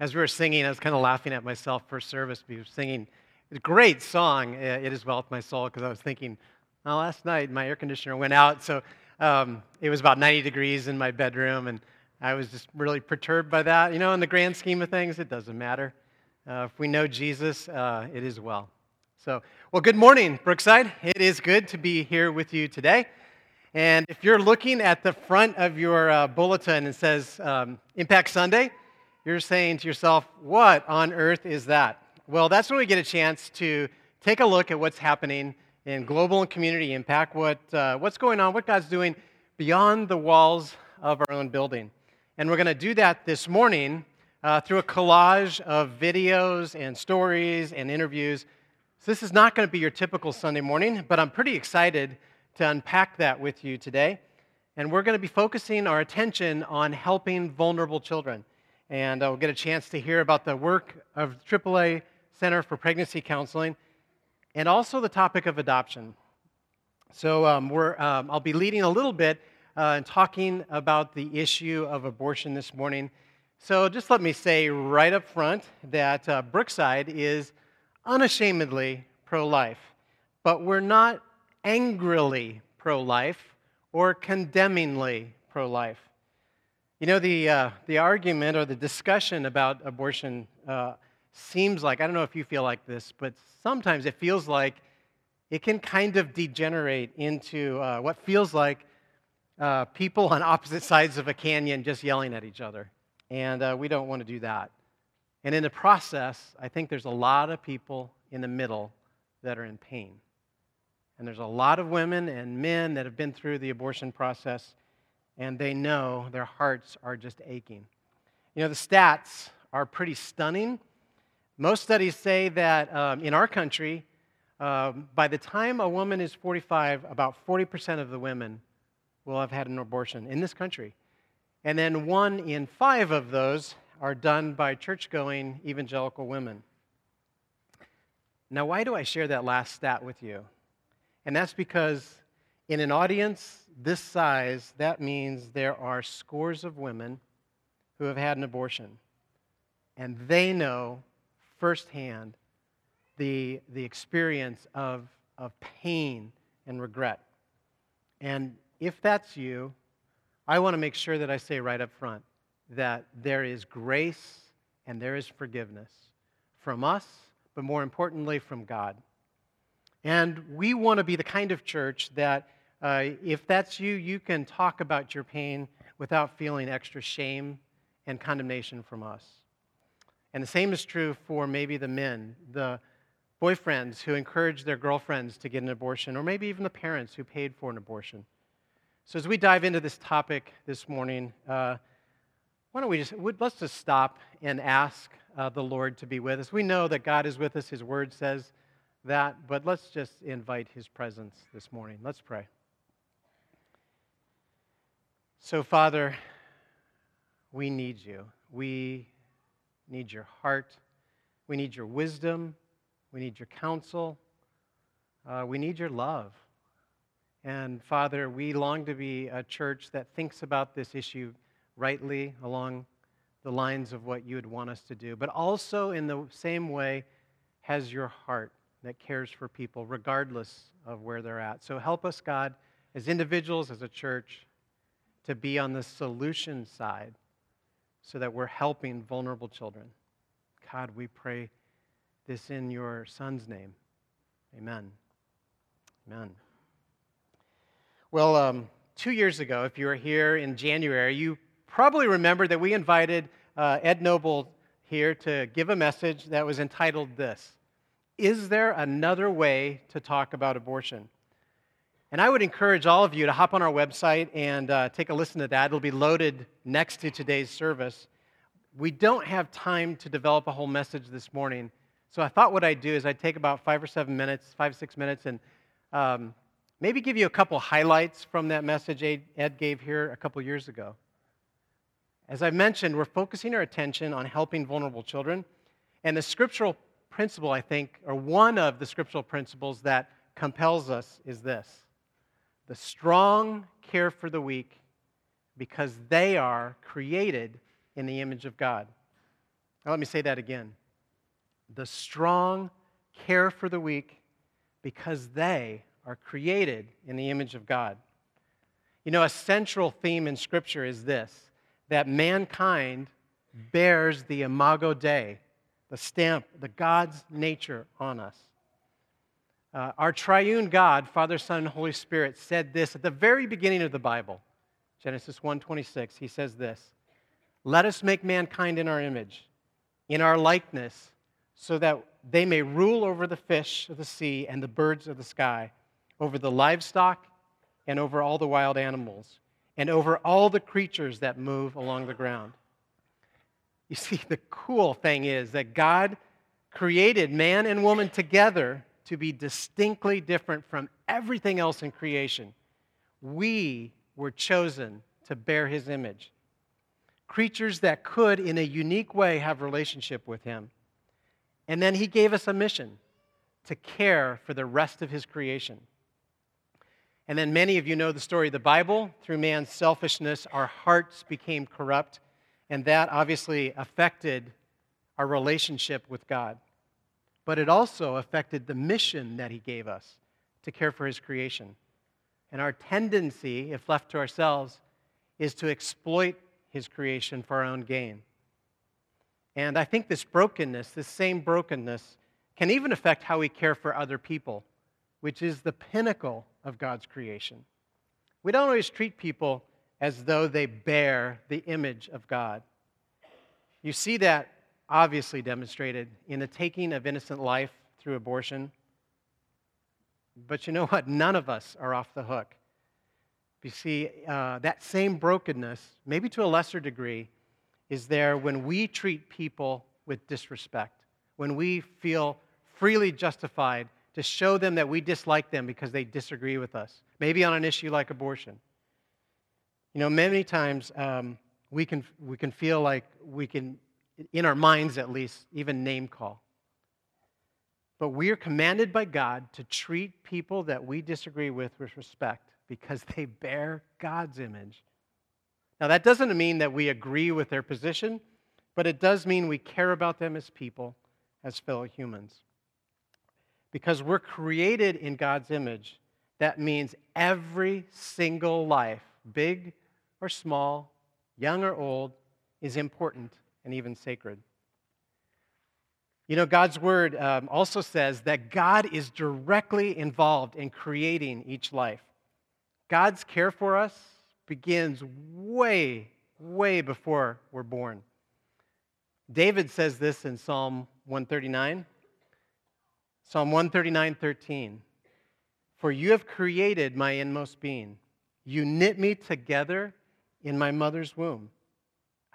as we were singing, I was kind of laughing at myself first service. We were singing a great song, It Is Well With My Soul, because I was thinking, well, last night my air conditioner went out, so um, it was about 90 degrees in my bedroom, and I was just really perturbed by that. You know, in the grand scheme of things, it doesn't matter. Uh, if we know Jesus, uh, it is well. So, well, good morning, Brookside. It is good to be here with you today. And if you're looking at the front of your uh, bulletin and says um, Impact Sunday, you're saying to yourself, what on earth is that? Well, that's when we get a chance to take a look at what's happening in global and community impact, what, uh, what's going on, what God's doing beyond the walls of our own building. And we're going to do that this morning uh, through a collage of videos and stories and interviews. So, this is not going to be your typical Sunday morning, but I'm pretty excited to unpack that with you today. And we're going to be focusing our attention on helping vulnerable children. And uh, we'll get a chance to hear about the work of AAA Center for Pregnancy Counseling and also the topic of adoption. So um, um, I'll be leading a little bit uh, and talking about the issue of abortion this morning. So just let me say right up front that uh, Brookside is unashamedly pro life, but we're not angrily pro life or condemningly pro life. You know, the, uh, the argument or the discussion about abortion uh, seems like, I don't know if you feel like this, but sometimes it feels like it can kind of degenerate into uh, what feels like uh, people on opposite sides of a canyon just yelling at each other. And uh, we don't want to do that. And in the process, I think there's a lot of people in the middle that are in pain. And there's a lot of women and men that have been through the abortion process, and they know their hearts are just aching. You know, the stats are pretty stunning. Most studies say that um, in our country, um, by the time a woman is 45, about 40% of the women will have had an abortion in this country. And then one in five of those are done by church going evangelical women. Now, why do I share that last stat with you? And that's because in an audience this size, that means there are scores of women who have had an abortion. And they know firsthand the, the experience of, of pain and regret. And if that's you, I want to make sure that I say right up front that there is grace and there is forgiveness from us, but more importantly, from God. And we want to be the kind of church that, uh, if that's you, you can talk about your pain without feeling extra shame and condemnation from us. And the same is true for maybe the men, the boyfriends who encourage their girlfriends to get an abortion, or maybe even the parents who paid for an abortion. So, as we dive into this topic this morning, uh, why don't we just let's just stop and ask uh, the Lord to be with us. We know that God is with us; His Word says that, but let's just invite His presence this morning. Let's pray. So, Father, we need you. We need your heart. We need your wisdom. We need your counsel. Uh, we need your love. And Father, we long to be a church that thinks about this issue rightly along the lines of what you would want us to do, but also in the same way has your heart that cares for people regardless of where they're at. So help us, God, as individuals, as a church, to be on the solution side so that we're helping vulnerable children. God, we pray this in your Son's name. Amen. Amen. Well, um, two years ago, if you were here in January, you probably remember that we invited uh, Ed Noble here to give a message that was entitled This Is there another way to talk about abortion? And I would encourage all of you to hop on our website and uh, take a listen to that. It'll be loaded next to today's service. We don't have time to develop a whole message this morning. So I thought what I'd do is I'd take about five or seven minutes, five, six minutes, and um, maybe give you a couple highlights from that message Ed gave here a couple years ago. As I mentioned, we're focusing our attention on helping vulnerable children. And the scriptural principle, I think, or one of the scriptural principles that compels us is this the strong care for the weak because they are created in the image of God. Now, let me say that again. The strong care for the weak because they are created in the image of God. You know, a central theme in Scripture is this that mankind bears the imago Dei, the stamp, the God's nature on us. Uh, our triune God, Father, Son, and Holy Spirit, said this at the very beginning of the Bible. Genesis 1:26. He says this: "Let us make mankind in our image, in our likeness, so that they may rule over the fish of the sea and the birds of the sky, over the livestock and over all the wild animals, and over all the creatures that move along the ground." You see, the cool thing is that God created man and woman together to be distinctly different from everything else in creation. We were chosen to bear his image. Creatures that could, in a unique way, have relationship with him. And then he gave us a mission to care for the rest of his creation. And then many of you know the story of the Bible. Through man's selfishness, our hearts became corrupt, and that obviously affected our relationship with God but it also affected the mission that he gave us to care for his creation. And our tendency, if left to ourselves, is to exploit his creation for our own gain. And I think this brokenness, this same brokenness, can even affect how we care for other people, which is the pinnacle of God's creation. We don't always treat people as though they bear the image of God. You see that obviously demonstrated in the taking of innocent life through abortion. But you know what? None of us are off the hook. You see, uh, that same brokenness, maybe to a lesser degree, is there when we treat people with disrespect, when we feel freely justified to show them that we dislike them because they disagree with us, maybe on an issue like abortion. You know, many times um, we, can, we can feel like we can in our minds at least, even name call. But we are commanded by God to treat people that we disagree with with respect because they bear God's image. Now, that doesn't mean that we agree with their position, but it does mean we care about them as people, as fellow humans. Because we're created in God's image, that means every single life, big or small, young or old, is important and even sacred. You know, God's word um, also says that God is directly involved in creating each life. God's care for us begins way, way before we're born. David says this in Psalm 139. Psalm 139, 13. For you have created my inmost being. You knit me together in my mother's womb.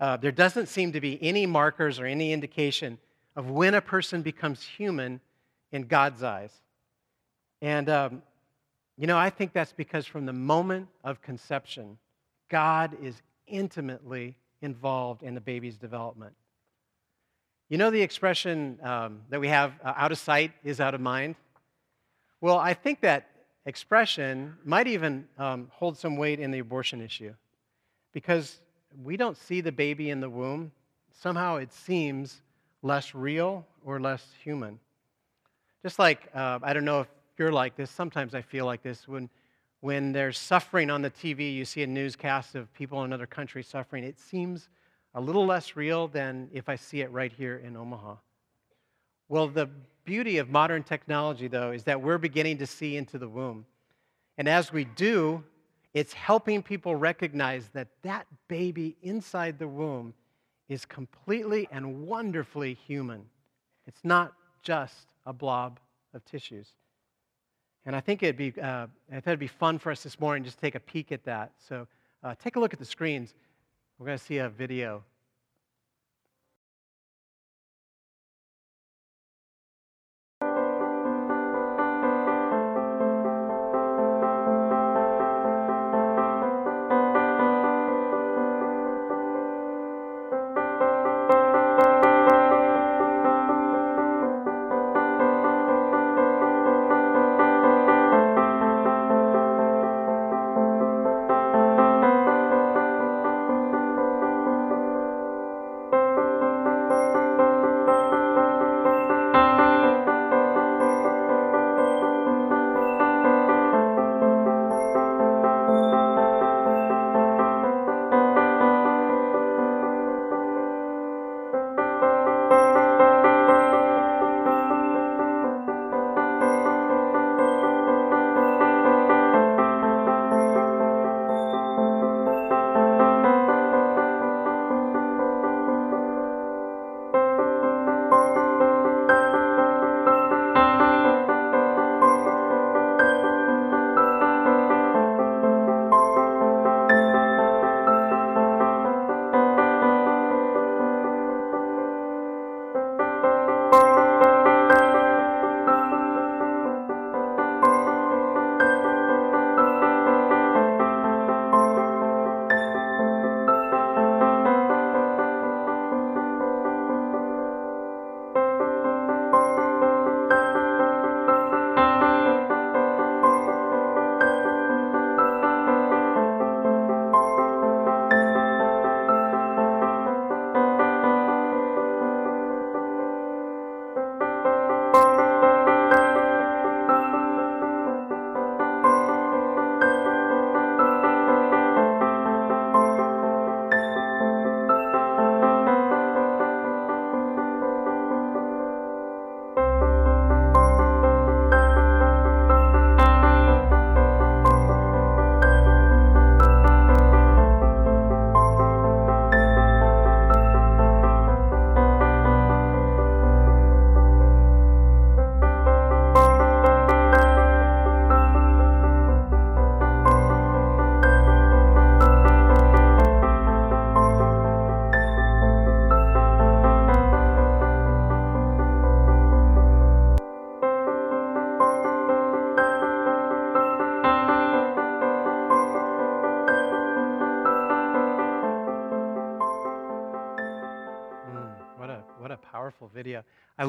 uh, there doesn't seem to be any markers or any indication of when a person becomes human in God's eyes. And, um, you know, I think that's because from the moment of conception, God is intimately involved in the baby's development. You know the expression um, that we have, uh, out of sight is out of mind? Well, I think that expression might even um, hold some weight in the abortion issue. Because we don't see the baby in the womb, somehow it seems less real or less human. Just like, uh, I don't know if you're like this, sometimes I feel like this. When, when there's suffering on the TV, you see a newscast of people in another country suffering, it seems a little less real than if I see it right here in Omaha. Well, the beauty of modern technology, though, is that we're beginning to see into the womb. And as we do, it's helping people recognize that that baby inside the womb is completely and wonderfully human. It's not just a blob of tissues. And I think it'd be, uh, I thought it'd be fun for us this morning just take a peek at that. So uh, take a look at the screens. We're going to see a video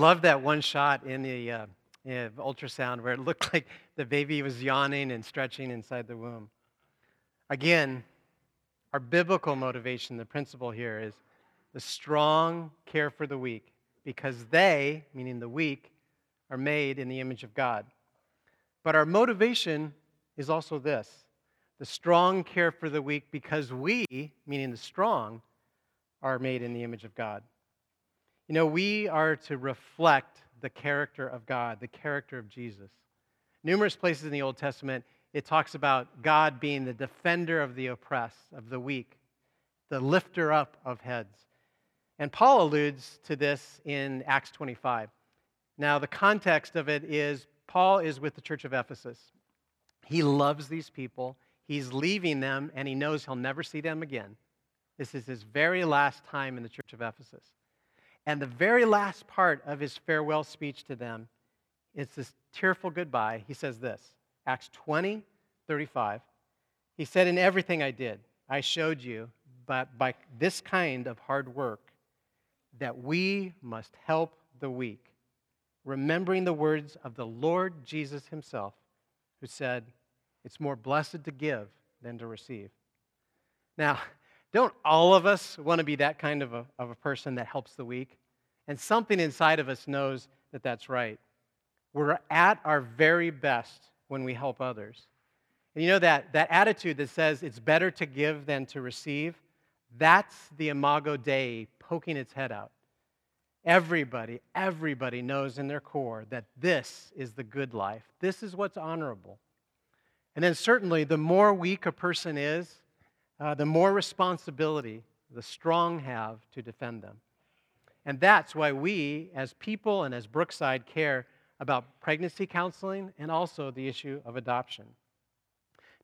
love that one shot in the uh, ultrasound where it looked like the baby was yawning and stretching inside the womb. Again, our biblical motivation, the principle here is the strong care for the weak because they, meaning the weak, are made in the image of God. But our motivation is also this the strong care for the weak because we, meaning the strong, are made in the image of God. You know, we are to reflect the character of God, the character of Jesus. Numerous places in the Old Testament, it talks about God being the defender of the oppressed, of the weak, the lifter up of heads. And Paul alludes to this in Acts 25. Now, the context of it is Paul is with the church of Ephesus. He loves these people. He's leaving them, and he knows he'll never see them again. This is his very last time in the church of Ephesus. And the very last part of his farewell speech to them is this tearful goodbye. He says this Acts 20, 35. He said, In everything I did, I showed you, but by this kind of hard work, that we must help the weak, remembering the words of the Lord Jesus himself, who said, It's more blessed to give than to receive. Now, don't all of us want to be that kind of a, of a person that helps the weak? And something inside of us knows that that's right. We're at our very best when we help others. And you know that, that attitude that says it's better to give than to receive? That's the imago Dei poking its head out. Everybody, everybody knows in their core that this is the good life. This is what's honorable. And then, certainly, the more weak a person is, uh, the more responsibility the strong have to defend them. And that's why we, as people and as Brookside, care about pregnancy counseling and also the issue of adoption.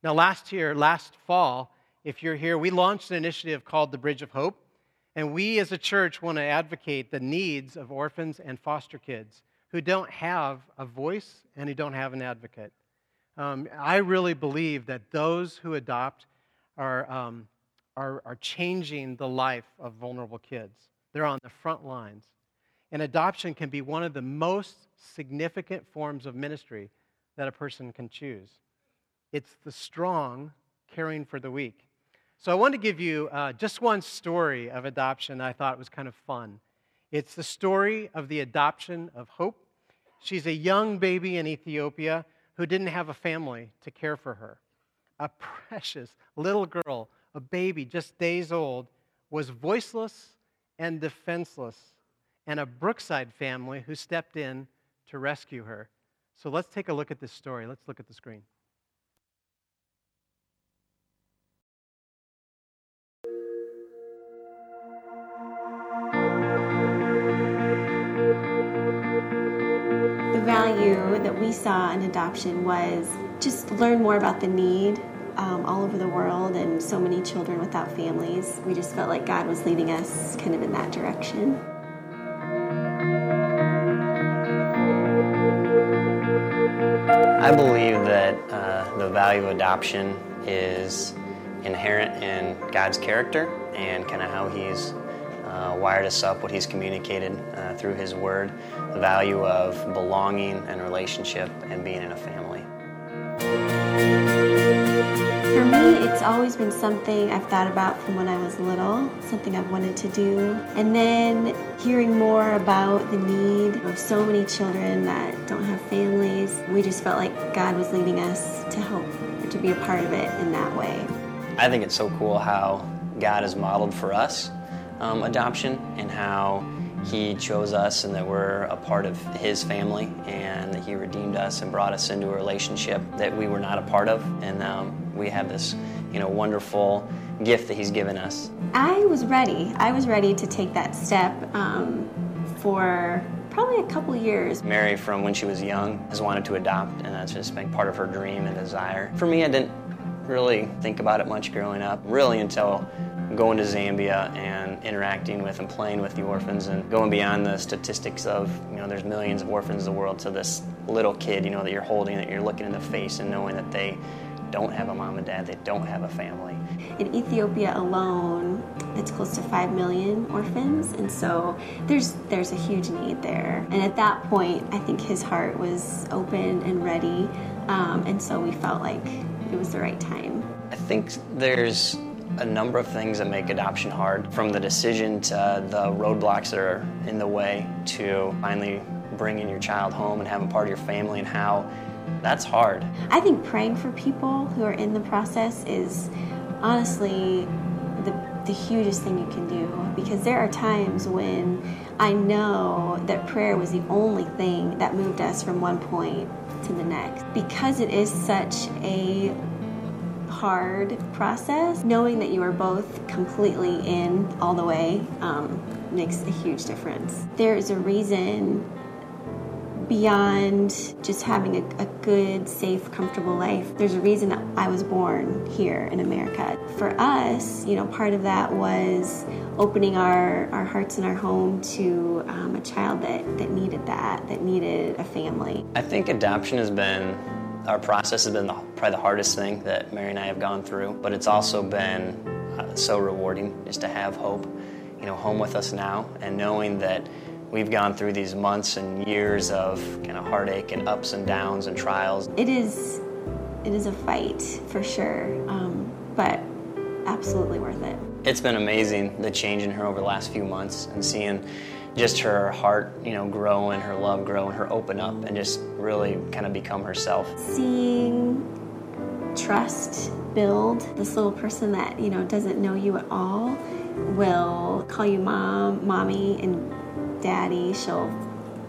Now, last year, last fall, if you're here, we launched an initiative called the Bridge of Hope. And we as a church want to advocate the needs of orphans and foster kids who don't have a voice and who don't have an advocate. Um, I really believe that those who adopt are, um, are, are changing the life of vulnerable kids. They're on the front lines. And adoption can be one of the most significant forms of ministry that a person can choose. It's the strong caring for the weak. So I want to give you uh, just one story of adoption I thought was kind of fun. It's the story of the adoption of Hope. She's a young baby in Ethiopia who didn't have a family to care for her a precious little girl, a baby just days old, was voiceless and defenseless, and a Brookside family who stepped in to rescue her. So let's take a look at this story. Let's look at the screen. The value that we saw in adoption was just learn more about the need um, all over the world and so many children without families. We just felt like God was leading us kind of in that direction. I believe that uh, the value of adoption is inherent in God's character and kind of how He's uh, wired us up, what He's communicated uh, through His Word, the value of belonging and relationship and being in a family. For me, it's always been something I've thought about from when I was little, something I've wanted to do. And then hearing more about the need of so many children that don't have families, we just felt like God was leading us to help, to be a part of it in that way. I think it's so cool how God has modeled for us um, adoption and how he chose us and that we're a part of His family and that He redeemed us and brought us into a relationship that we were not a part of. And um, we have this, you know, wonderful gift that He's given us. I was ready. I was ready to take that step um, for probably a couple years. Mary, from when she was young, has wanted to adopt, and that's just been part of her dream and desire. For me, I didn't really think about it much growing up, really until going to Zambia and interacting with and playing with the orphans and going beyond the statistics of, you know, there's millions of orphans in the world to this little kid, you know, that you're holding, that you're looking in the face and knowing that they don't have a mom and dad, they don't have a family. In Ethiopia alone, it's close to five million orphans, and so there's there's a huge need there. And at that point, I think his heart was open and ready, um, and so we felt like it was the right time. I think there's a number of things that make adoption hard, from the decision to the roadblocks that are in the way to finally bringing your child home and having part of your family and how that's hard. I think praying for people who are in the process is honestly the, the hugest thing you can do because there are times when I know that prayer was the only thing that moved us from one point to the next. Because it is such a hard process, knowing that you are both completely in all the way um, makes a huge difference. There is a reason beyond just having a, a, good, safe, comfortable life. There's a reason I was born here in America. For us, you know, part of that was opening our, our hearts and our home to um, a child that, that needed that, that needed a family. I think adoption has been our process has been the, probably the hardest thing that Mary and I have gone through, but it's also been uh, so rewarding just to have hope, you know, home with us now and knowing that we've gone through these months and years of kind of heartache and ups and downs and trials. It is, it is a fight for sure, um, but absolutely worth it. It's been amazing the change in her over the last few months and seeing just her heart, you know, grow and her love grow and her open up and just really kind of become herself. Seeing trust build, this little person that, you know, doesn't know you at all will call you mom, mommy, and daddy. She'll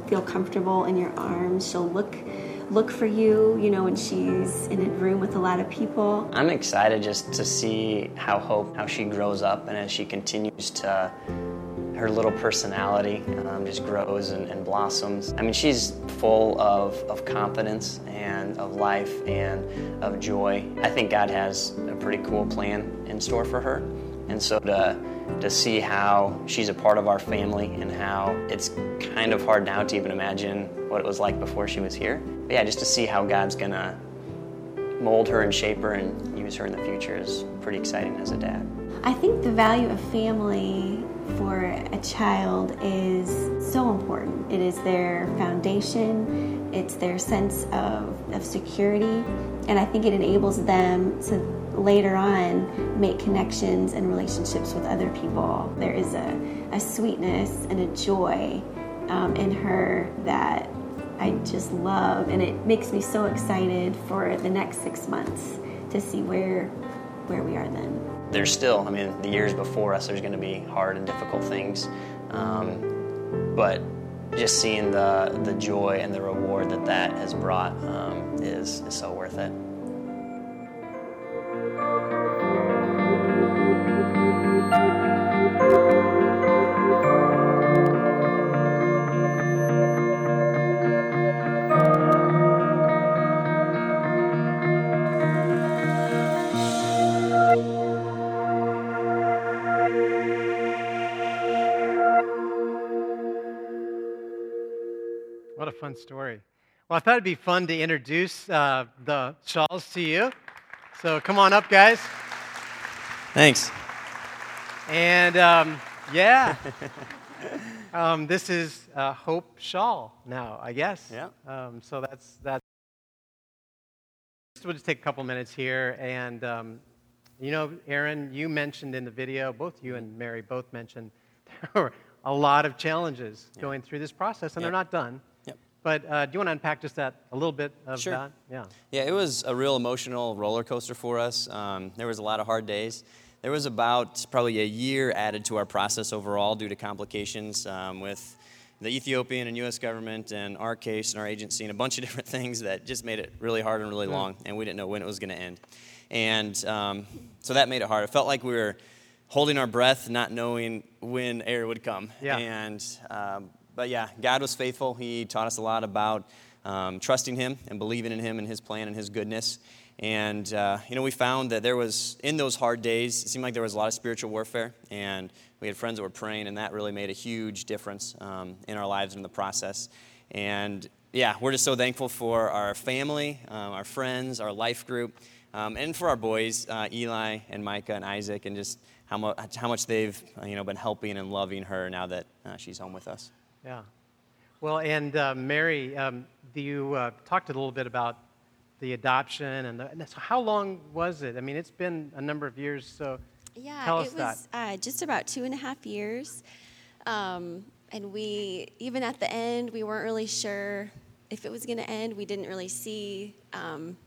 feel comfortable in your arms. She'll look look for you, you know, when she's in a room with a lot of people. I'm excited just to see how Hope, how she grows up and as she continues to her little personality um, just grows and, and, blossoms. I mean, she's full of, of confidence and of life and of joy. I think God has a pretty cool plan in store for her. And so to, to see how she's a part of our family and how it's kind of hard now to even imagine what it was like before she was here. But yeah, just to see how God's going to mold her and shape her and use her in the future is pretty exciting as a dad. I think the value of family for a child is so important. It is their foundation, it's their sense of, of security, and I think it enables them to later on make connections and relationships with other people. There is a, a sweetness and a joy um, in her that I just love, and it makes me so excited for the next six months to see where where we are then there's still, I mean, the years before us, there's going to be hard and difficult things. Um, but just seeing the, the joy and the reward that that has brought um, is, is so worth it. Fun story. Well, I thought it'd be fun to introduce uh, the Shawls to you. So come on up, guys. Thanks. And um, yeah, um, this is uh, Hope Shawl now, I guess. Yeah. Um, so that's that. We'll just take a couple minutes here, and um, you know, Aaron, you mentioned in the video, both you and Mary both mentioned there were a lot of challenges yeah. going through this process, and they're not done. But uh, do you want to unpack just that a little bit of sure. that? Yeah. Yeah, it was a real emotional roller coaster for us. Um, there was a lot of hard days. There was about probably a year added to our process overall due to complications um, with the Ethiopian and U.S. government and our case and our agency and a bunch of different things that just made it really hard and really yeah. long, and we didn't know when it was going to end. And um, so that made it hard. It felt like we were holding our breath, not knowing when air would come. Yeah. And um, but yeah, God was faithful. He taught us a lot about um, trusting Him and believing in Him and His plan and His goodness. And, uh, you know, we found that there was, in those hard days, it seemed like there was a lot of spiritual warfare. And we had friends that were praying, and that really made a huge difference um, in our lives in the process. And yeah, we're just so thankful for our family, um, our friends, our life group, um, and for our boys, uh, Eli and Micah and Isaac, and just how, mu- how much they've uh, you know, been helping and loving her now that uh, she's home with us. Yeah. Well, and uh, Mary, um, you uh, talked a little bit about the adoption and, the, and so how long was it? I mean, it's been a number of years, so Yeah, tell us it was uh, just about two and a half years. Um, and we, even at the end, we weren't really sure if it was going to end. We didn't really see um,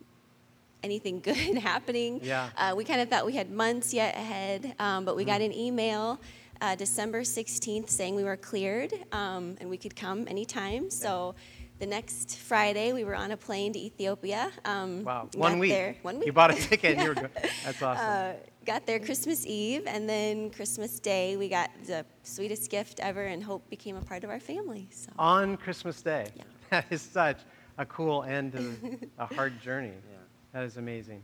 anything good happening. Yeah. Uh, we kind of thought we had months yet ahead, um, but we got an email uh, December 16th saying we were cleared um, and we could come anytime. So the next Friday, we were on a plane to Ethiopia. Um, wow, got one week. There, one week. You bought a ticket and you were good. That's awesome. Uh, got there Christmas Eve, and then Christmas Day, we got the sweetest gift ever, and Hope became a part of our family. So On Christmas Day. Yeah. That is such a cool end to a hard journey. Yeah. That is amazing.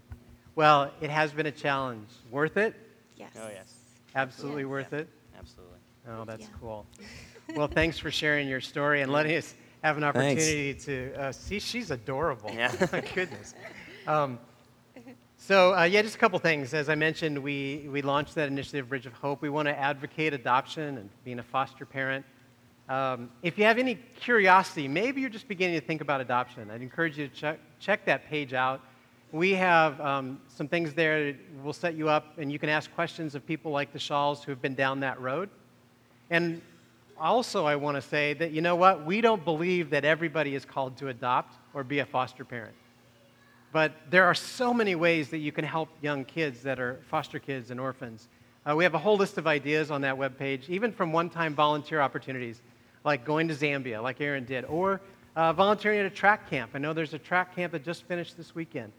Well, it has been a challenge. Worth it? yes. Oh, yes. Absolutely Yeah. worth it. Absolutely. Oh, that's Yeah. cool. Well, thanks for sharing your story and letting us have an Thanks. opportunity to uh, see. She's adorable. Yeah. My goodness. Um, so, uh, yeah, just a couple things. As I mentioned, we, we launched that initiative, Bridge of Hope. We want to advocate adoption and being a foster parent. Um, if you have any curiosity, maybe you're just beginning to think about adoption, I'd encourage you to check, check that page out. We have um, some things there that will set you up, and you can ask questions of people like the Shawls who have been down that road. And also, I want to say that, you know what? We don't believe that everybody is called to adopt or be a foster parent. But there are so many ways that you can help young kids that are foster kids and orphans. Uh, we have a whole list of ideas on that webpage, even from one time volunteer opportunities, like going to Zambia, like Aaron did, or uh, volunteering at a track camp. I know there's a track camp that just finished this weekend.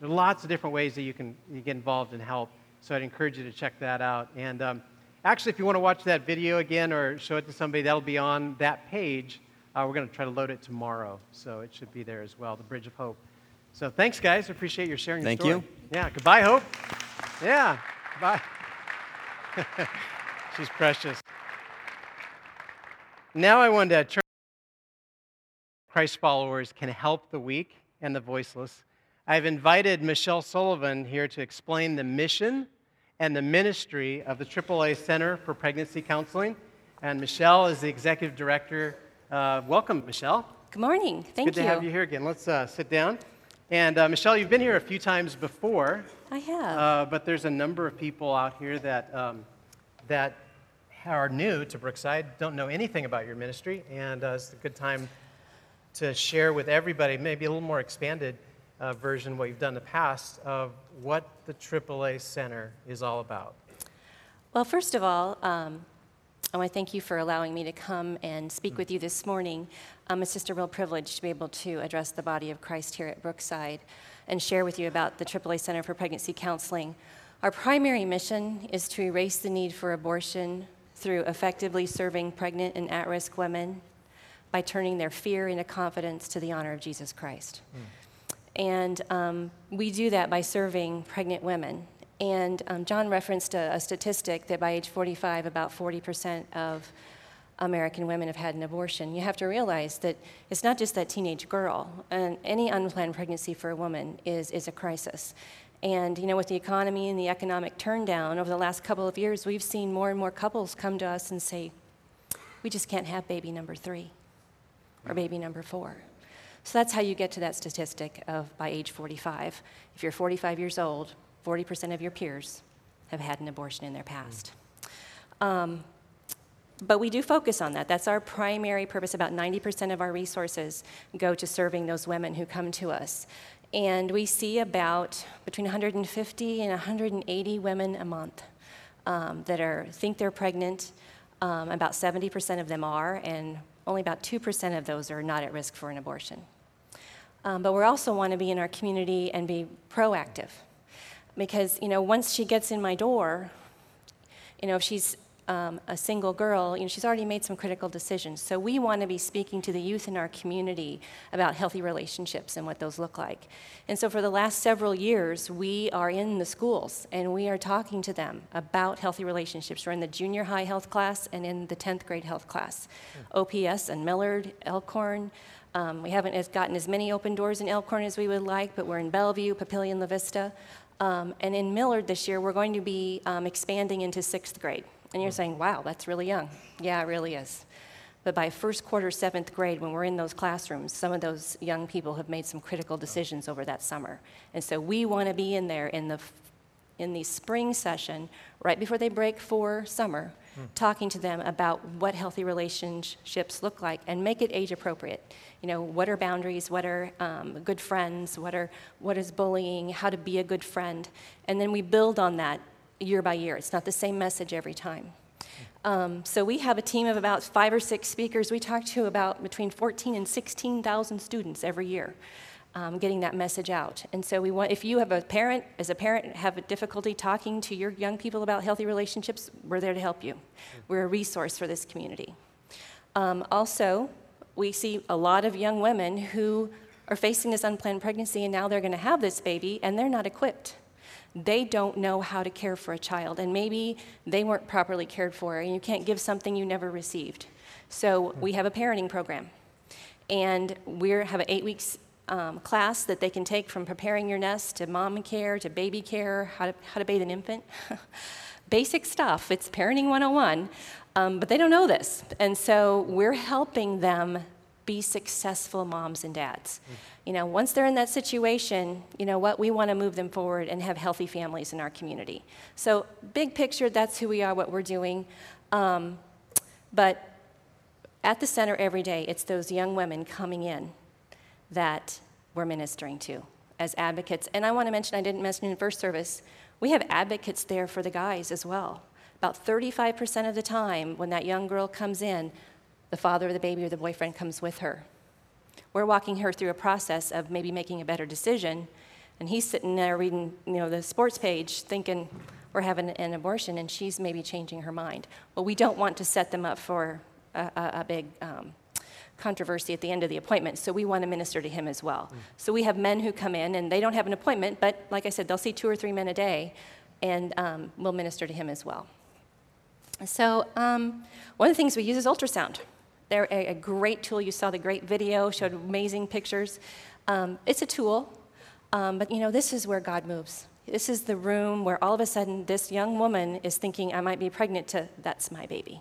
There are lots of different ways that you can you get involved and help. So I'd encourage you to check that out. And um, actually, if you want to watch that video again or show it to somebody, that'll be on that page. Uh, we're going to try to load it tomorrow, so it should be there as well, the Bridge of Hope. So thanks, guys. Appreciate your sharing your Thank story. you. Yeah, goodbye, Hope. Yeah, bye. She's precious. Now I want to turn. Christ followers can help the weak and the voiceless. I've invited Michelle Sullivan here to explain the mission and the ministry of the AAA Center for Pregnancy Counseling. And Michelle is the executive director. Uh, welcome, Michelle. Good morning. Thank Good you. Good to have you here again. Let's uh, sit down. And uh, Michelle, you've been here a few times before, I have. uh, but there's a number of people out here that, um, that are new to Brookside, don't know anything about your ministry, and uh, it's a good time to share with everybody, maybe a little more expanded uh, version what you've done in the past of what the AAA Center is all about. well, first of all, um, I want to thank you for allowing me to come and speak with you this morning. Um, it's just a real privilege to be able to address the body of Christ here at Brookside and share with you about the AAA Center for Pregnancy Counseling. Our primary mission is to erase the need for abortion through effectively serving pregnant and at risk women by turning their fear into confidence to the honor of Jesus Christ. And um, we do that by serving pregnant women. And um, John referenced a, a statistic that by age 45, about 40% of American women have had an abortion. You have to realize that it's not just that teenage girl, and any unplanned pregnancy for a woman is, is a crisis. And you know, with the economy and the economic turndown over the last couple of years, we've seen more and more couples come to us and say, "We just can't have baby number three or baby number four. So that's how you get to that statistic of by age 45. If you're 45 years old, 40% of your peers have had an abortion in their past. Um, but we do focus on that. That's our primary purpose. About 90% of our resources go to serving those women who come to us. And we see about between 150 and 180 women a month um, that are, think they're pregnant. Um, about 70% of them are, and only about 2% of those are not at risk for an abortion. Um, but we also want to be in our community and be proactive. Because, you know, once she gets in my door, you know, if she's um, a single girl, you know, she's already made some critical decisions. So we want to be speaking to the youth in our community about healthy relationships and what those look like. And so for the last several years, we are in the schools and we are talking to them about healthy relationships. We're in the junior high health class and in the 10th grade health class. OPS and Millard, Elkhorn. Um, we haven't as gotten as many open doors in Elkhorn as we would like, but we're in Bellevue, Papillion, La Vista. Um, and in Millard this year, we're going to be um, expanding into sixth grade. And you're saying, wow, that's really young. Yeah, it really is. But by first quarter, seventh grade, when we're in those classrooms, some of those young people have made some critical decisions over that summer. And so we want to be in there in the, in the spring session, right before they break for summer, talking to them about what healthy relationships look like and make it age appropriate. You know, what are boundaries? What are um, good friends? What, are, what is bullying? How to be a good friend? And then we build on that year by year. It's not the same message every time. Um, so we have a team of about five or six speakers. We talk to about between 14 and 16,000 students every year, um, getting that message out. And so we want, if you have a parent, as a parent, have a difficulty talking to your young people about healthy relationships, we're there to help you. We're a resource for this community. Um, also, we see a lot of young women who are facing this unplanned pregnancy and now they're going to have this baby and they're not equipped they don't know how to care for a child, and maybe they weren't properly cared for, and you can't give something you never received. So we have a parenting program, and we have an eight weeks um, class that they can take from preparing your nest to mom care to baby care, how to, how to bathe an infant. Basic stuff. It's parenting 101, um, but they don't know this, and so we're helping them be successful moms and dads. You know, once they're in that situation, you know what, we want to move them forward and have healthy families in our community. So, big picture, that's who we are, what we're doing. Um, but at the center every day, it's those young women coming in that we're ministering to as advocates. And I want to mention, I didn't mention in first service, we have advocates there for the guys as well. About 35% of the time, when that young girl comes in, the father of the baby or the boyfriend comes with her. We're walking her through a process of maybe making a better decision, and he's sitting there reading, you know, the sports page, thinking we're having an abortion, and she's maybe changing her mind. Well, we don't want to set them up for a, a, a big um, controversy at the end of the appointment, so we want to minister to him as well. Mm. So we have men who come in, and they don't have an appointment, but like I said, they'll see two or three men a day, and um, we'll minister to him as well. So um, one of the things we use is ultrasound. They're a, a, great tool. You saw the great video, showed amazing pictures. Um, it's a tool, um, but you know, this is where God moves. This is the room where all of a sudden this young woman is thinking, I might be pregnant to, that's my baby.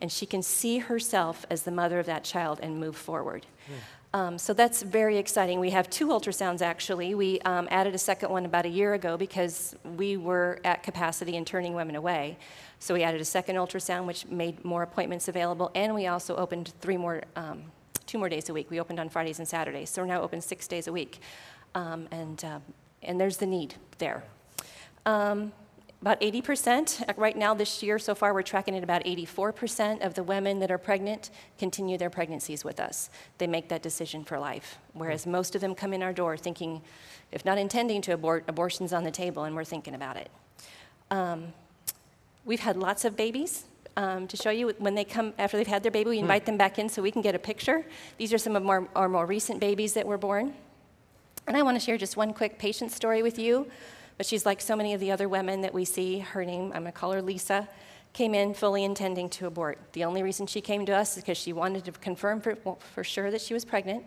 And she can see herself as the mother of that child and move forward. Mm. Um, so that's very exciting. We have two ultrasounds actually. We um, added a second one about a year ago because we were at capacity and turning women away. So we added a second ultrasound, which made more appointments available, and we also opened three more, um, two more days a week. We opened on Fridays and Saturdays, so we're now open six days a week, um, and uh, and there's the need there. Um, about 80%, uh, right now this year so far, we're tracking at about 84% of the women that are pregnant continue their pregnancies with us. They make that decision for life. Whereas most of them come in our door thinking, if not intending to abort, abortion's on the table and we're thinking about it. Um, we've had lots of babies. Um, to show you when they come after they've had their baby, we hmm. invite them back in so we can get a picture. These are some of our, our more recent babies that were born. And I want to share just one quick patient story with you. But she's like so many of the other women that we see. Her name, I'm going to call her Lisa, came in fully intending to abort. The only reason she came to us is because she wanted to confirm for, for sure that she was pregnant,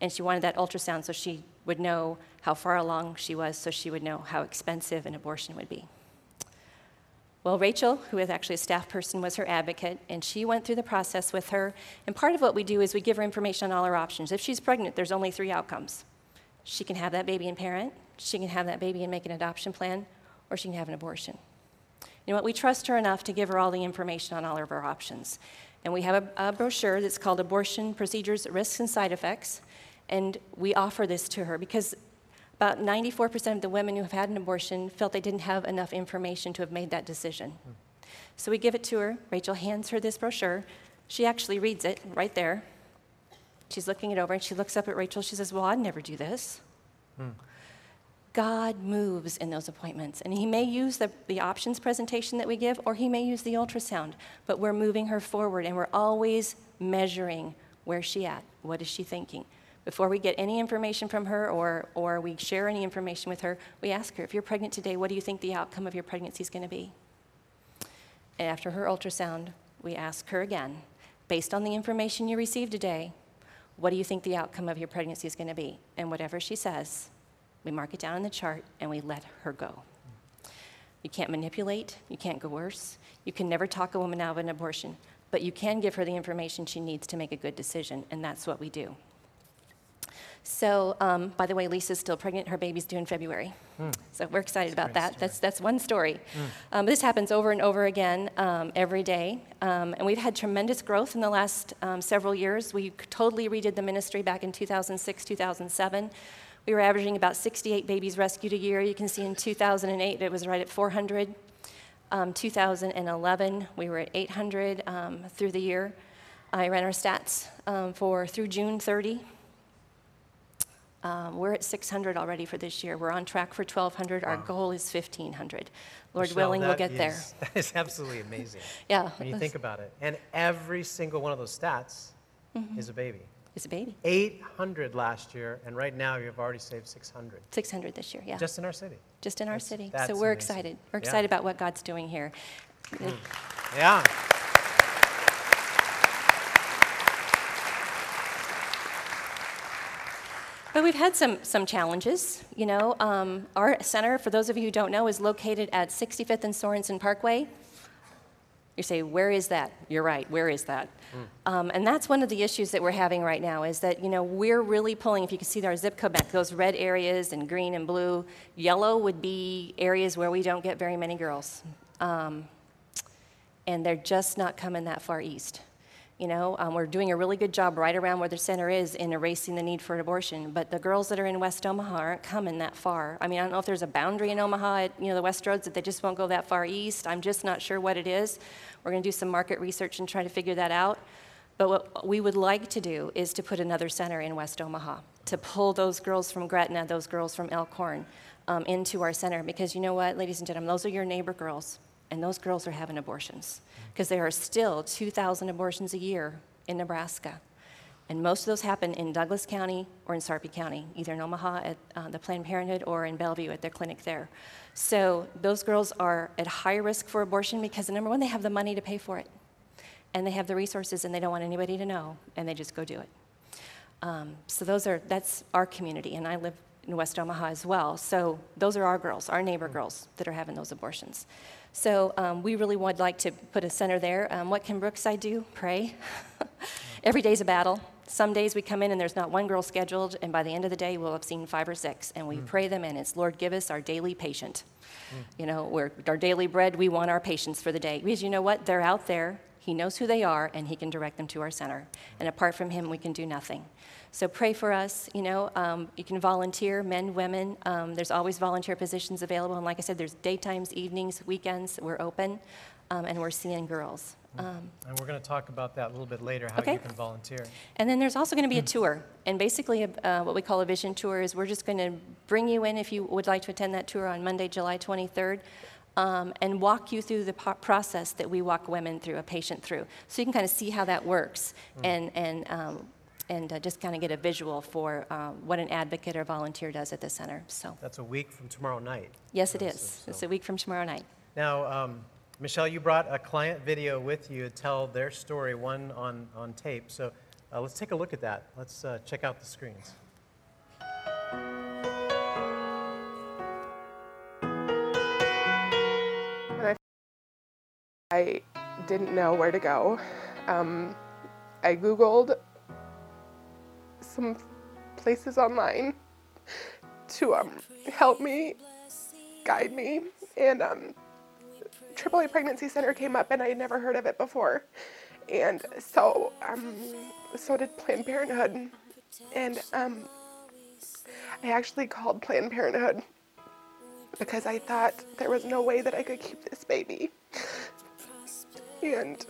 and she wanted that ultrasound so she would know how far along she was, so she would know how expensive an abortion would be. Well, Rachel, who is actually a staff person, was her advocate, and she went through the process with her. And part of what we do is we give her information on all her options. If she's pregnant, there's only three outcomes she can have that baby and parent, she can have that baby and make an adoption plan, or she can have an abortion. You know what? We trust her enough to give her all the information on all of her options. And we have a, a brochure that's called Abortion Procedures, Risks, and Side Effects. And we offer this to her because about 94% of the women who have had an abortion felt they didn't have enough information to have made that decision. So we give it to her. Rachel hands her this brochure. She actually reads it right there. She's looking it over and she looks up at Rachel. She says, Well, I'd never do this. Hmm. God moves in those appointments. And He may use the, the options presentation that we give, or He may use the ultrasound, but we're moving her forward and we're always measuring where's she at? What is she thinking? Before we get any information from her or, or we share any information with her, we ask her, if you're pregnant today, what do you think the outcome of your pregnancy is going to be? And after her ultrasound, we ask her again, based on the information you received today, what do you think the outcome of your pregnancy is going to be? And whatever she says, We mark it down on the chart and we let her go. You can't manipulate, you can't coerce, you can never talk a woman out of an abortion, but you can give her the information she needs to make a good decision, and that's what we do. So, um, by the way, Lisa's still pregnant. Her baby's due in February. Mm. So we're excited that's about that. Story. That's, that's one story. Mm. Um, this happens over and over again um, every day. Um, and we've had tremendous growth in the last um, several years. We totally redid the ministry back in 2006, 2007. We were averaging about 68 babies rescued a year. You can see in 2008 it was right at 400. Um, 2011 we were at 800 through the year. I ran our stats for through June 30. Um, we're at 600 already for this year. We're on track for 1,200. Wow. Our goal is 1,500. Lord Michelle, willing, we'll get is, there. That is absolutely amazing. yeah. When you think about it. And every single one of those stats mm-hmm. is a baby. It's a baby. 800 last year, and right now you've already saved 600. 600 this year, yeah. Just in our city. Just in our that's, city. That's so we're amazing. excited. We're excited yeah. about what God's doing here. Mm. Yeah. But we've had some, some challenges. You know, um, our center, for those of you who don't know, is located at 65th and Sorensen Parkway. You say, where is that? You're right, where is that? Mm. Um, and that's one of the issues that we're having right now is that, you know, we're really pulling, if you can see our zip code map, those red areas and green and blue. Yellow would be areas where we don't get very many girls. Um, and they're just not coming that far east. You know, um, we're doing a really good job right around where the center is in erasing the need for abortion. But the girls that are in West Omaha aren't coming that far. I mean, I don't know if there's a boundary in Omaha at you know the Westroads that they just won't go that far east. I'm just not sure what it is. We're going to do some market research and try to figure that out. But what we would like to do is to put another center in West Omaha to pull those girls from Gretna, those girls from Elkhorn, um, into our center. Because you know what, ladies and gentlemen, those are your neighbor girls and those girls are having abortions because there are still 2,000 abortions a year in Nebraska. And most of those happen in Douglas County or in Sarpy County, either in Omaha at uh, the Planned Parenthood or in Bellevue at their clinic there. So those girls are at high risk for abortion because, number one, they have the money to pay for it. And they have the resources and they don't want anybody to know, and they just go do it. Um, so those are, that's our community, and I live in West Omaha as well. So those are our girls, our neighbor girls that are having those abortions. So um, we really would like to put a center there. Um, what can Brookside do? Pray. Every day's a battle. Some days we come in and there's not one girl scheduled, and by the end of the day we'll have seen five or six, and we mm. pray them in. It's Lord, give us our daily patient. Mm. You know, we're, our daily bread, we want our patients for the day. Because you know what? They're out there. He knows who they are, and He can direct them to our center. And apart from Him, we can do nothing. So pray for us. You know, um, you can volunteer, men, women. Um, there's always volunteer positions available. And like I said, there's daytimes, evenings, weekends. We're open, um, and we're seeing girls. Um, and we're going to talk about that a little bit later, how okay. you can volunteer. And then there's also going to be a tour. And basically, uh, what we call a vision tour is we're just going to bring you in if you would like to attend that tour on Monday, July 23rd. Um, and walk you through the po- process that we walk women through, a patient through. So you can kind of see how that works mm. and, and um, and uh, just kind of get a visual for uh, what an advocate or volunteer does at the center. So that's a week from tomorrow night. Yes, it is. So. It's a week from tomorrow night. Now, um, Michelle, you brought a client video with you to tell their story, one on, on tape. So uh, let's take a look at that. Let's uh, check out the screens. I didn't know where to go. Um, I Googled some places online to um, help me, guide me, and um, AAA Pregnancy Center came up, and I had never heard of it before, and so um, so did Planned Parenthood, and um, I actually called Planned Parenthood because I thought there was no way that I could keep this baby, and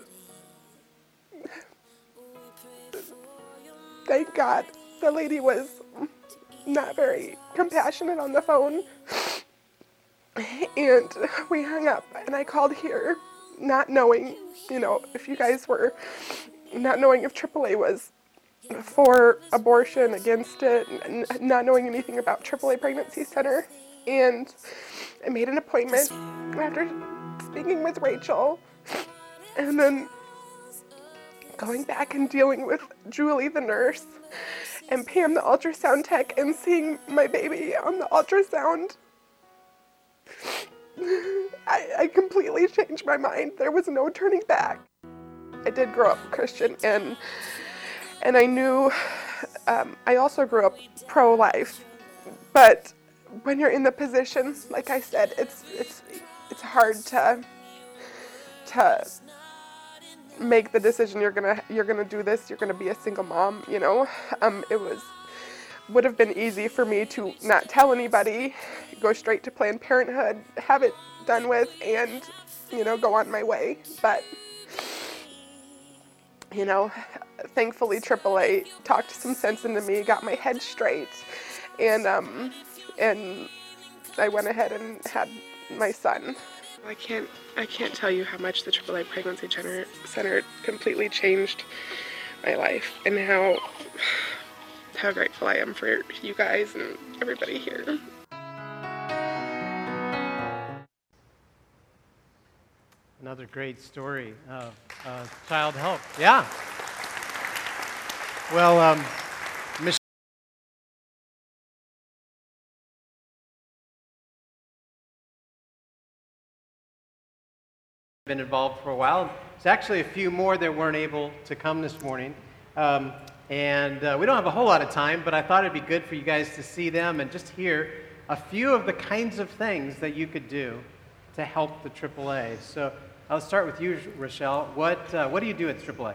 thank God the lady was not very compassionate on the phone. And we hung up, and I called here, not knowing, you know, if you guys were not knowing if AAA was for abortion, against it, and not knowing anything about AAA Pregnancy Center. And I made an appointment after speaking with Rachel. And then going back and dealing with Julie, the nurse, and Pam, the ultrasound tech, and seeing my baby on the ultrasound, I, I completely changed my mind. There was no turning back. I did grow up Christian, and and I knew. Um, I also grew up pro-life, but when you're in the position, like I said, it's it's it's hard to to make the decision you're gonna you're gonna do this you're gonna be a single mom you know? Um, it was would have been easy for me to not tell anybody go straight to planned parenthood have it done with and you know go on my way. But you know thankfully aaa talked some sense into me got my head straight and um and i went ahead and had my son I can't I can't tell you how much the AAA Pregnancy Center, Center completely changed my life and how how grateful I am for you guys and everybody here. Another great story of uh, child help. Yeah. Well, um, been involved for a while. There's actually a few more that weren't able to come this morning. Um, and uh, we don't have a whole lot of time, but I thought it'd be good for you guys to see them and just hear a few of the kinds of things that you could do to help the AAA. So I'll start with you, Rochelle. What, uh, what do you do at AAA?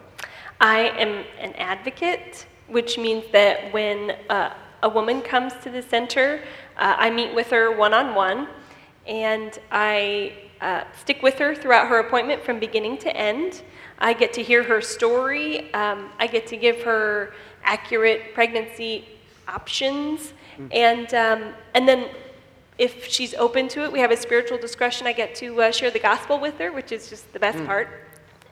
I am an advocate, which means that when uh, a woman comes to the center, uh, I meet with her one on one and I uh, stick with her throughout her appointment from beginning to end. I get to hear her story. Um, I get to give her accurate pregnancy options, mm. and um, and then if she's open to it, we have a spiritual discretion. I get to uh, share the gospel with her, which is just the best mm. part,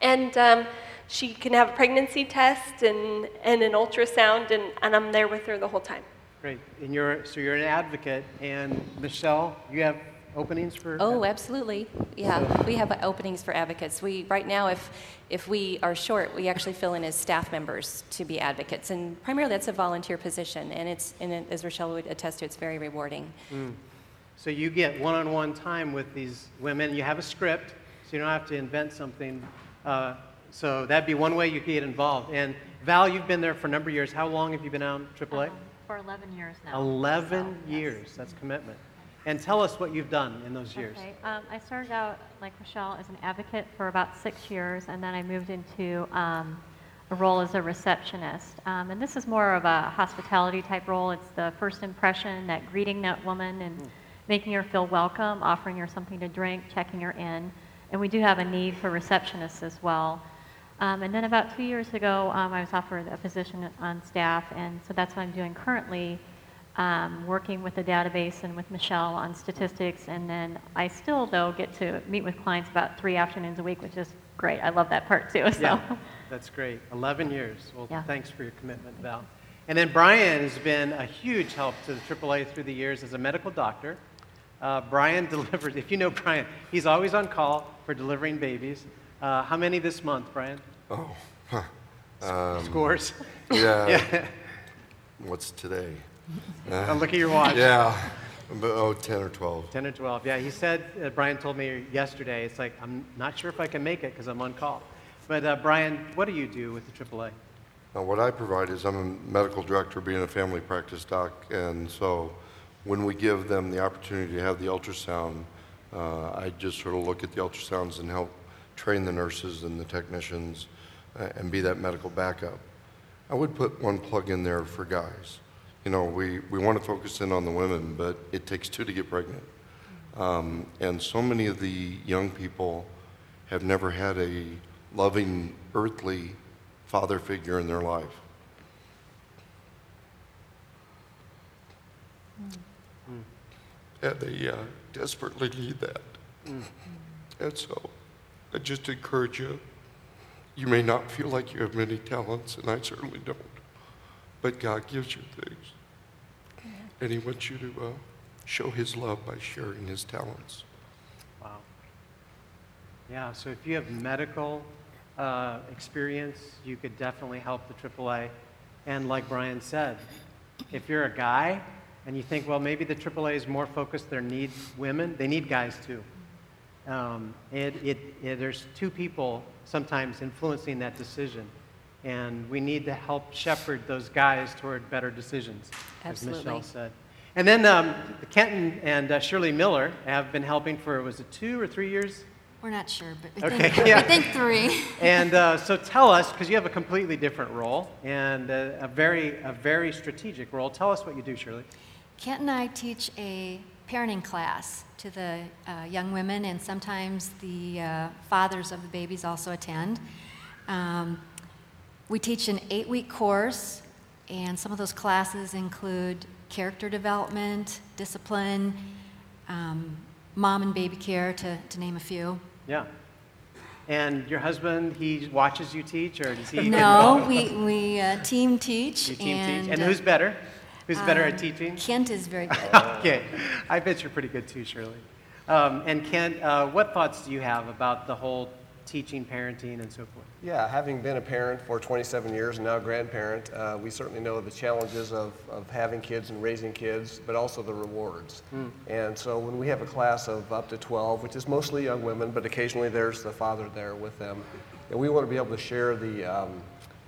and. Um, she can have a pregnancy test and, and an ultrasound, and, and I'm there with her the whole time. Great. And you're, so you're an advocate. And Michelle, you have openings for? Oh, absolutely. Yeah, we have openings for advocates. We right now, if if we are short, we actually fill in as staff members to be advocates, and primarily that's a volunteer position, and it's and as Rochelle would attest to, it's very rewarding. Mm. So you get one-on-one time with these women. You have a script, so you don't have to invent something. Uh, so that'd be one way you could get involved. And Val, you've been there for a number of years. How long have you been on AAA? Um, for 11 years now. 11 so, years. Yes. That's commitment. And tell us what you've done in those years. Okay. Um, I started out, like Rochelle, as an advocate for about six years, and then I moved into um, a role as a receptionist. Um, and this is more of a hospitality type role. It's the first impression, that greeting that woman and mm. making her feel welcome, offering her something to drink, checking her in. And we do have a need for receptionists as well. Um, and then about two years ago, um, I was offered a position on staff, and so that's what I'm doing currently um, working with the database and with Michelle on statistics. And then I still, though, get to meet with clients about three afternoons a week, which is great. I love that part too. So. Yeah, that's great. 11 years. Well, yeah. thanks for your commitment, Val. And then Brian has been a huge help to the AAA through the years as a medical doctor. Uh, Brian delivers, if you know Brian, he's always on call for delivering babies. Uh, how many this month, Brian? Oh, huh. um, scores. Yeah. yeah. What's today? Uh, look at your watch. Yeah. Oh, 10 or 12. 10 or 12. Yeah, he said, uh, Brian told me yesterday, it's like, I'm not sure if I can make it because I'm on call. But uh, Brian, what do you do with the AAA? Now, what I provide is I'm a medical director being a family practice doc, and so when we give them the opportunity to have the ultrasound, uh, I just sort of look at the ultrasounds and help train the nurses and the technicians uh, and be that medical backup. I would put one plug in there for guys you know, we, we want to focus in on the women, but it takes two to get pregnant. Um, and so many of the young people have never had a loving, earthly father figure in their life. Mm. And they uh, desperately need that. Mm. And so I just encourage you. You may not feel like you have many talents, and I certainly don't, but God gives you things. And he wants you to uh, show his love by sharing his talents. Wow. Yeah, so if you have medical uh, experience, you could definitely help the AAA. And like Brian said, if you're a guy and you think, well, maybe the AAA is more focused, they need women, they need guys too. Um, it, it, it, there's two people sometimes influencing that decision. And we need to help shepherd those guys toward better decisions, Absolutely. as Michelle said. And then um, Kenton and uh, Shirley Miller have been helping for, was it two or three years? We're not sure, but we, Okay, think, yeah. we think three. And uh, so tell us, because you have a completely different role and uh, a very, a very strategic role. Tell us what you do, Shirley. Kent and I teach a parenting class to the uh, young women, and sometimes the uh, fathers of the babies also attend. Um, we teach an eight week course, and some of those classes include character development, discipline, um, mom and baby care, to, to name a few. Yeah. And your husband, he watches you teach, or does he? No, we, we uh, team teach. You team and, teach. And uh, who's better? Who's better at um, teaching? Kent is very good. okay. I bet you're pretty good too, Shirley. Um, and Kent, uh, what thoughts do you have about the whole teaching, parenting, and so forth? Yeah, having been a parent for 27 years and now a grandparent, uh, we certainly know the challenges of, of having kids and raising kids, but also the rewards. And so when we have a class of up to 12, which is mostly young women, but occasionally there's the father there with them, and we want to be able to share the, um,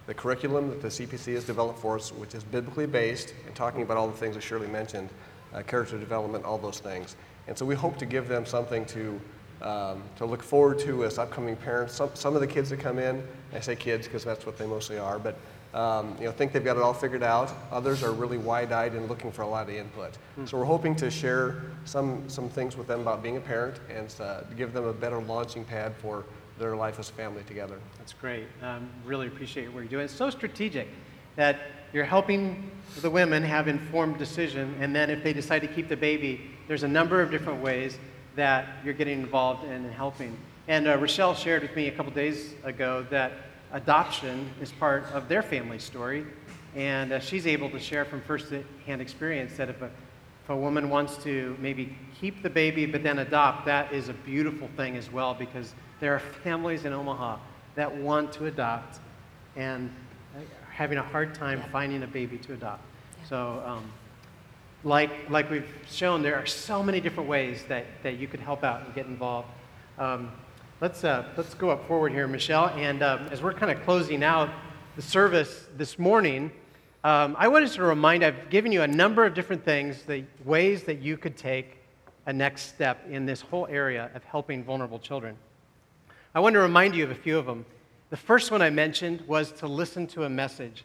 the curriculum that the CPC has developed for us, which is biblically based and talking about all the things that Shirley mentioned, uh, character development, all those things. And so we hope to give them something to um, to look forward to as upcoming parents. Some, some of the kids that come in, I say kids because that's what they mostly are, but um, you know, think they've got it all figured out. Others are really wide-eyed and looking for a lot of input. So we're hoping to share some, some things with them about being a parent and uh, give them a better launching pad for their life as a family together. That's great. Um, really appreciate what you're doing. It's so strategic that you're helping the women have informed decision, and then if they decide to keep the baby, there's a number of different ways that you're getting involved in and helping. And uh, Rochelle shared with me a couple days ago that adoption is part of their family story, and uh, she's able to share from first-hand experience that if a, if a woman wants to maybe keep the baby but then adopt, that is a beautiful thing as well because there are families in Omaha that want to adopt and are having a hard time finding a baby to adopt. So, um, like, like we've shown, there are so many different ways that, that you could help out and get involved. Um, let's, uh, let's go up forward here, Michelle. And um, as we're kind of closing out the service this morning, um, I wanted to remind I've given you a number of different things, the ways that you could take a next step in this whole area of helping vulnerable children. I want to remind you of a few of them. The first one I mentioned was to listen to a message.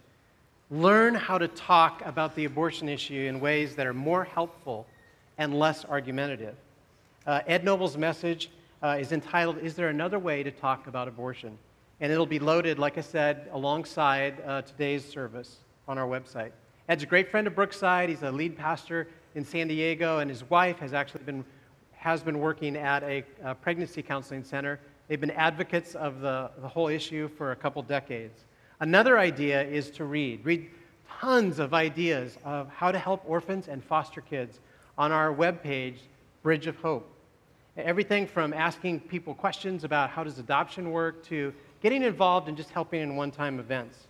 Learn how to talk about the abortion issue in ways that are more helpful and less argumentative. Uh, Ed Noble's message uh, is entitled, Is There Another Way to Talk About Abortion? And it'll be loaded, like I said, alongside uh, today's service on our website. Ed's a great friend of Brookside. He's a lead pastor in San Diego, and his wife has actually been, has been working at a, a pregnancy counseling center. They've been advocates of the, the whole issue for a couple decades. Another idea is to read. Read tons of ideas of how to help orphans and foster kids on our webpage, Bridge of Hope. Everything from asking people questions about how does adoption work to getting involved and just helping in one-time events.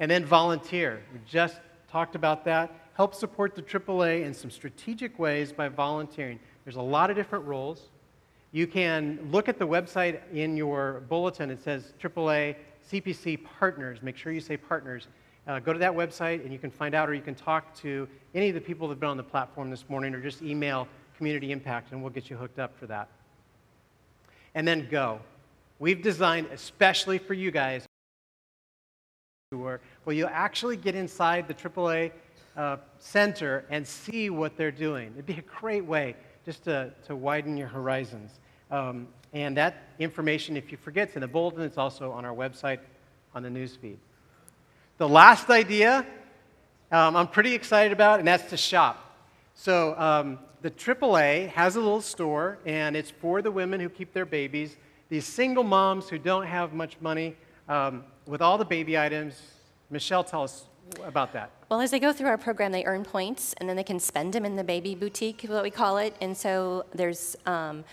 And then volunteer. We just talked about that. Help support the AAA in some strategic ways by volunteering. There's a lot of different roles. You can look at the website in your bulletin. It says AAA CPC Partners. Make sure you say partners. Uh, go to that website and you can find out, or you can talk to any of the people that have been on the platform this morning, or just email Community Impact and we'll get you hooked up for that. And then go. We've designed especially for you guys where you'll actually get inside the AAA uh, center and see what they're doing. It'd be a great way just to, to widen your horizons. Um, and that information, if you forget, it's in the bulletin. It's also on our website on the news feed. The last idea um, I'm pretty excited about, and that's to shop. So um, the AAA has a little store, and it's for the women who keep their babies, these single moms who don't have much money, um, with all the baby items. Michelle, tell us about that. Well, as they go through our program, they earn points, and then they can spend them in the baby boutique, what we call it. And so there's um,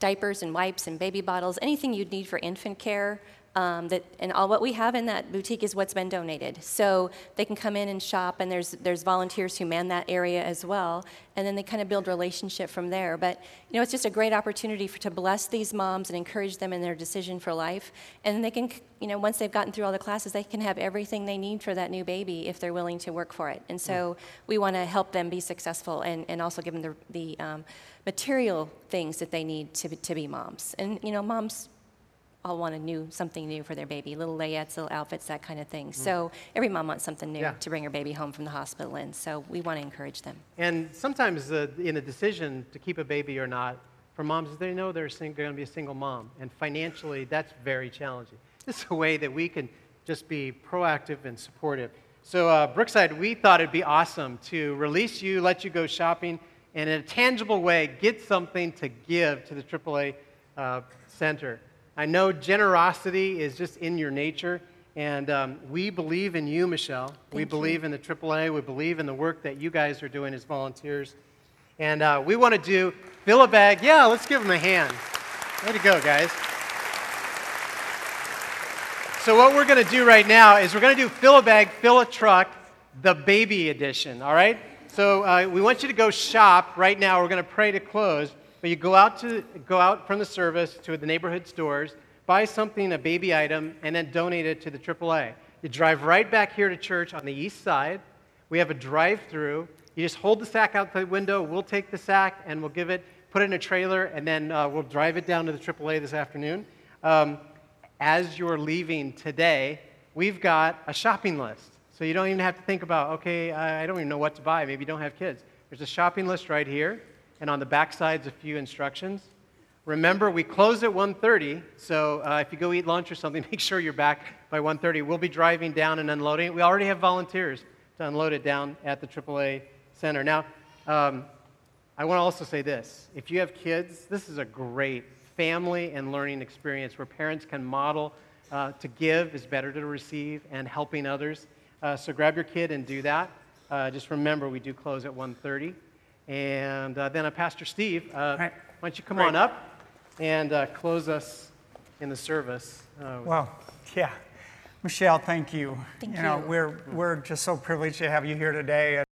diapers and wipes and baby bottles, anything you'd need for infant care, Um, that, and all what we have in that boutique is what's been donated. So they can come in and shop, and there's, there's volunteers who man that area as well, and then they kind of build relationship from there. But, you know, it's just a great opportunity for, to bless these moms and encourage them in their decision for life. And they can, you know, once they've gotten through all the classes, they can have everything they need for that new baby if they're willing to work for it. And so we want to help them be successful and, and also give them the, the um, material things that they need to, to be moms. And, you know, moms all want a new something new for their baby little layettes little outfits that kind of thing so every mom wants something new Yeah. to bring her baby home from the hospital in so we want to encourage them And sometimes uh, in a decision to keep a baby or not, for moms, they know they're going to be a single mom. And financially, that's very challenging. This is a way that we can just be proactive and supportive. So, uh, Brookside, we thought it'd be awesome to release you, let you go shopping, and in a tangible way, get something to give to the AAA uh, Center. I know generosity is just in your nature, and um, we believe in you, Michelle. we believe in the AAA. We believe in the work that you guys are doing as volunteers. And uh, we want to do fill a bag. Yeah, let's give them a hand. Way to go, guys. So, what we're going to do right now is we're going to do fill a bag, fill a truck, the baby edition, all right? So, uh, we want you to go shop right now. We're going to pray to close. But you go out, to, go out from the service to the neighborhood stores, buy something, a baby item, and then donate it to the AAA. You drive right back here to church on the east side. We have a drive through. You just hold the sack out the window. We'll take the sack and we'll give it, put it in a trailer, and then uh, we'll drive it down to the AAA this afternoon. Um, as you're leaving today, we've got a shopping list. So you don't even have to think about, okay, I don't even know what to buy. Maybe you don't have kids. There's a shopping list right here, and on the back side's a few instructions. Remember, we close at 1.30, so uh, if you go eat lunch or something, make sure you're back by 1.30. We'll be driving down and unloading. We already have volunteers to unload it down at the AAA Center. Now, um, I want to also say this. If you have kids, this is a great family and learning experience where parents can model uh, to give is better to receive and helping others. Uh, so grab your kid and do that. Uh, just remember, we do close at 1.30. And uh, then uh, Pastor Steve, uh, Right. why don't you come Great. on up and uh, close us in the service. Uh, Well, yeah. Michelle, thank you. Thank you know, you. we're we're just so privileged to have you here today and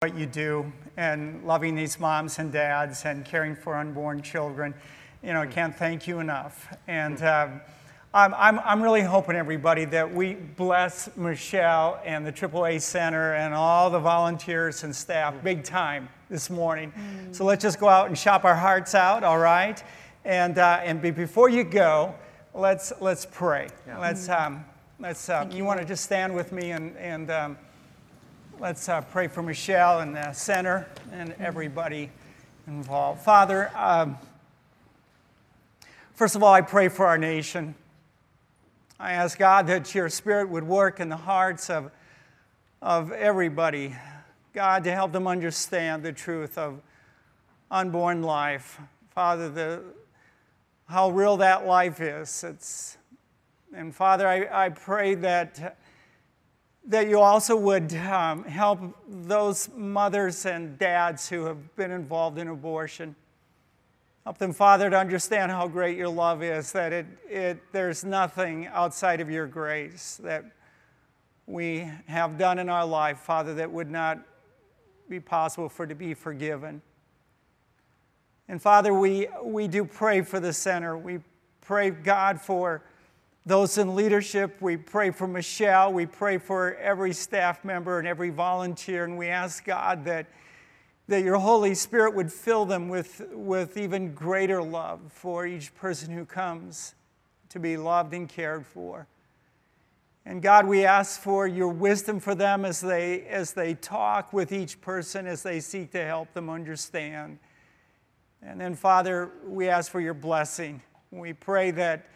what you do and loving these moms and dads and caring for unborn children. You know, I can't thank you enough. And um, I'm, I'm, really hoping, everybody, that we bless Michelle and the AAA Center and all the volunteers and staff big time this morning. So let's just go out and shop our hearts out, all right? And, uh, and be, before you go, let's, let's pray. Let's, um, let's, uh, you want to just stand with me and, and um, let's uh, pray for Michelle and the center and everybody involved. Father, um, first of all, I pray for our nation. I ask God that your spirit would work in the hearts of, of everybody. God, to help them understand the truth of unborn life. Father, the, how real that life is. It's, and Father, I, I pray that, that you also would um, help those mothers and dads who have been involved in abortion. Help them, Father, to understand how great your love is, that it, it, there's nothing outside of your grace that we have done in our life, Father, that would not be possible for to be forgiven. And Father, we, we do pray for the center. We pray, God, for those in leadership. We pray for Michelle. We pray for every staff member and every volunteer. And we ask, God, that, that your Holy Spirit would fill them with, with even greater love for each person who comes to be loved and cared for. And God, we ask for your wisdom for them as they, as they talk with each person, as they seek to help them understand. And then, Father, we ask for your blessing. We pray that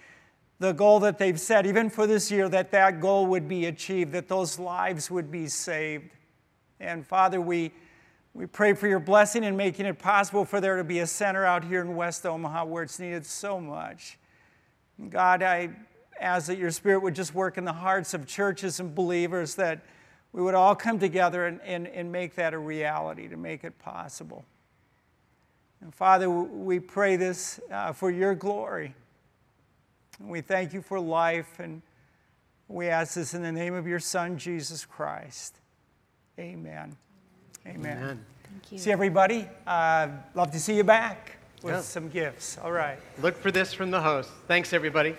the goal that they've set, even for this year, that that goal would be achieved, that those lives would be saved. And Father, we, we pray for your blessing in making it possible for there to be a center out here in West Omaha where it's needed so much. God, I ask that your Spirit would just work in the hearts of churches and believers, that we would all come together and, and, and make that a reality, to make it possible. And Father, we pray this uh, for your glory. We thank you for life, and we ask this in the name of your Son, Jesus Christ. Amen. Amen. Amen. Thank you. See everybody. Uh, love to see you back with Yeah. some gifts. All right. Look for this from the host. Thanks, everybody.